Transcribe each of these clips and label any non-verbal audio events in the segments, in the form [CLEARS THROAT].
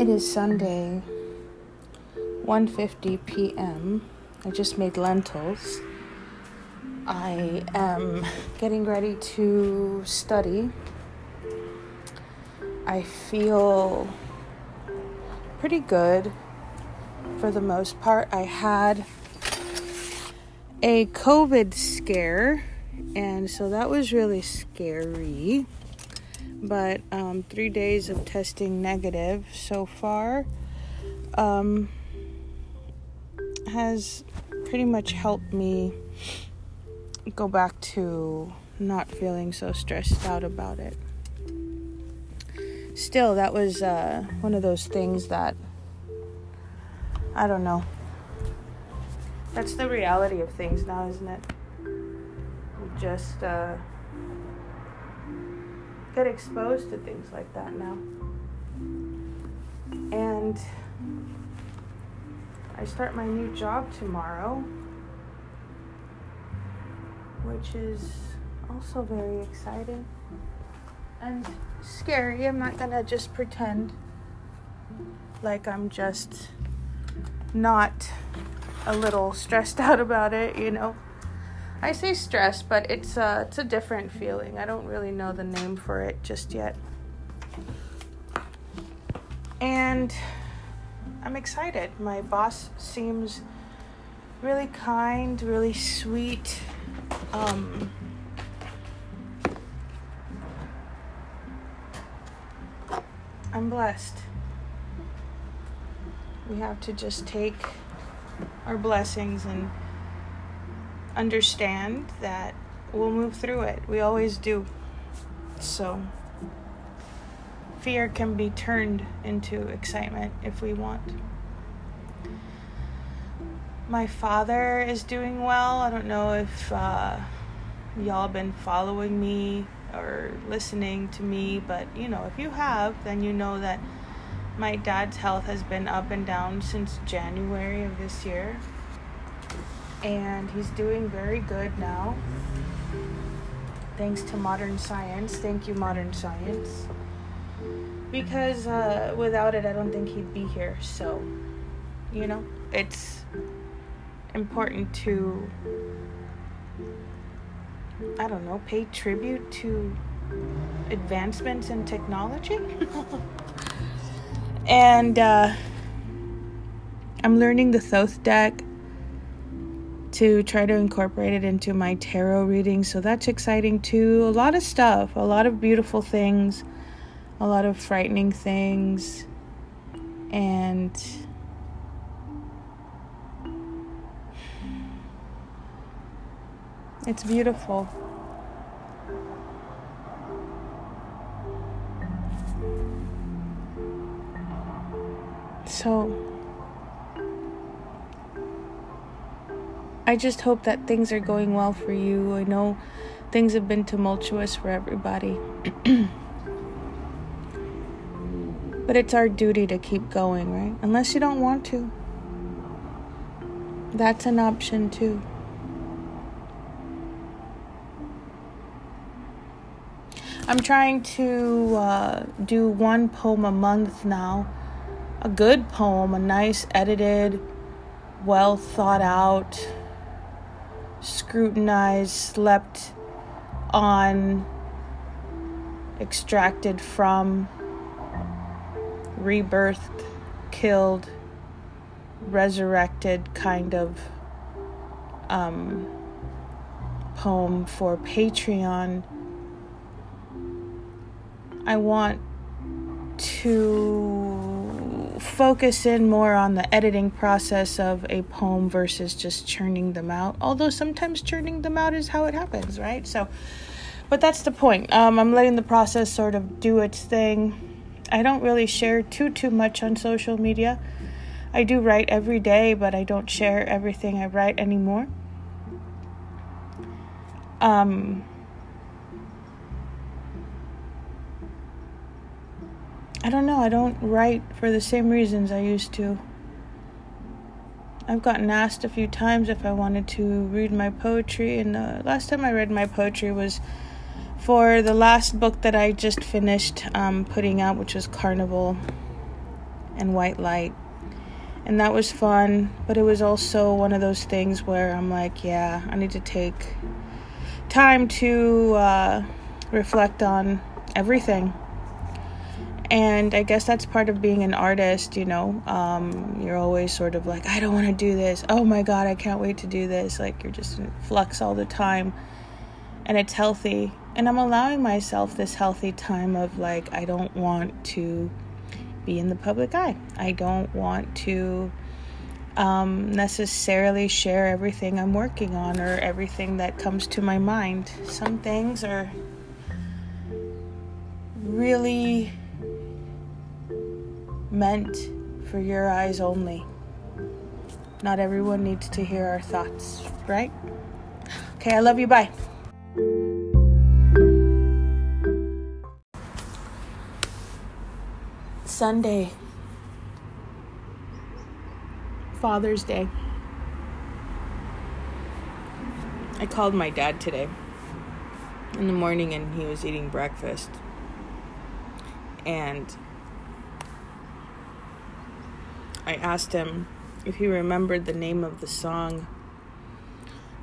It is Sunday, 1:50 p.m. I just made lentils. I am getting ready to study. I feel pretty good for the most part. I had a COVID scare, and so that was really scary but um, three days of testing negative so far um, has pretty much helped me go back to not feeling so stressed out about it. Still, that was uh, one of those things that I don't know. That's the reality of things now, isn't it? Just uh, get exposed to things like that now. And I start my new job tomorrow, which is also very exciting and scary. I'm not gonna just pretend like I'm just not a little stressed [LAUGHS] out about it, you know. I say stress, but it's a, uh, it's a different feeling. I don't really know the name for it just yet. And I'm excited. My boss seems really kind, really sweet. Um, I'm blessed. We have to just take our blessings and understand that we'll move through it. We always do. So, fear can be turned into excitement if we want. My father is doing well. I don't know if uh, y'all been following me or listening to me, but you know, if you have, then you know that my dad's health has been up and down since January of this year and he's doing very good now. Thanks to modern science. Thank you, modern science. Because uh, without it, I don't think he'd be here. So, you know, it's important to, I don't know, pay tribute to advancements in technology. [LAUGHS] and uh, I'm learning the Thoth deck to try to incorporate it into my tarot reading. So that's exciting too. A lot of stuff, a lot of beautiful things, a lot of frightening things. And it's beautiful. So I just hope that things are going well for you. I know things have been tumultuous for everybody. [CLEARS THROAT] but it's our duty to keep going, right? Unless you don't want to. That's an option too. I'm trying to uh, do one poem a month now. A good poem, a nice, edited, well thought out scrutinized, slept on, extracted from, rebirthed, killed, resurrected kind of um, poem for Patreon. I want to focus in more on the editing process of a poem versus just churning them out. Although sometimes churning them out is how it happens, right? So, but that's the point. Um, I'm letting the process sort of do its thing. I don't really share too too much on social media. I do write every day, but I don't share everything I write anymore. Um, I don't know, I don't write for the same reasons I used to. I've gotten asked a few times if I wanted to read my poetry, and the last time I read my poetry was for the last book that I just finished um, putting out, which was Carnival. and white light. And that was fun, but it was also one of those things where I'm like, yeah, I need to take time to uh, reflect on everything. And I guess that's part of being an artist, you know. Um, you're always sort of like, I don't want to do this. Oh my God, I can't wait to do this. Like, you're just in flux all the time. And it's healthy. And I'm allowing myself this healthy time of like, I don't want to be in the public eye. I don't want to um, necessarily share everything I'm working on or everything that comes to my mind. Some things are really meant for your eyes only. Not everyone needs to hear our thoughts, right? Okay, I love you. Bye. Sunday, Father's Day. I called my dad today in the morning and he was eating breakfast. And I asked him if he remembered the name of the song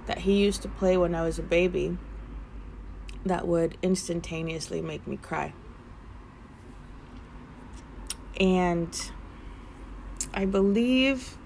that he used to play when I was a baby that would instantaneously make me cry. And I believe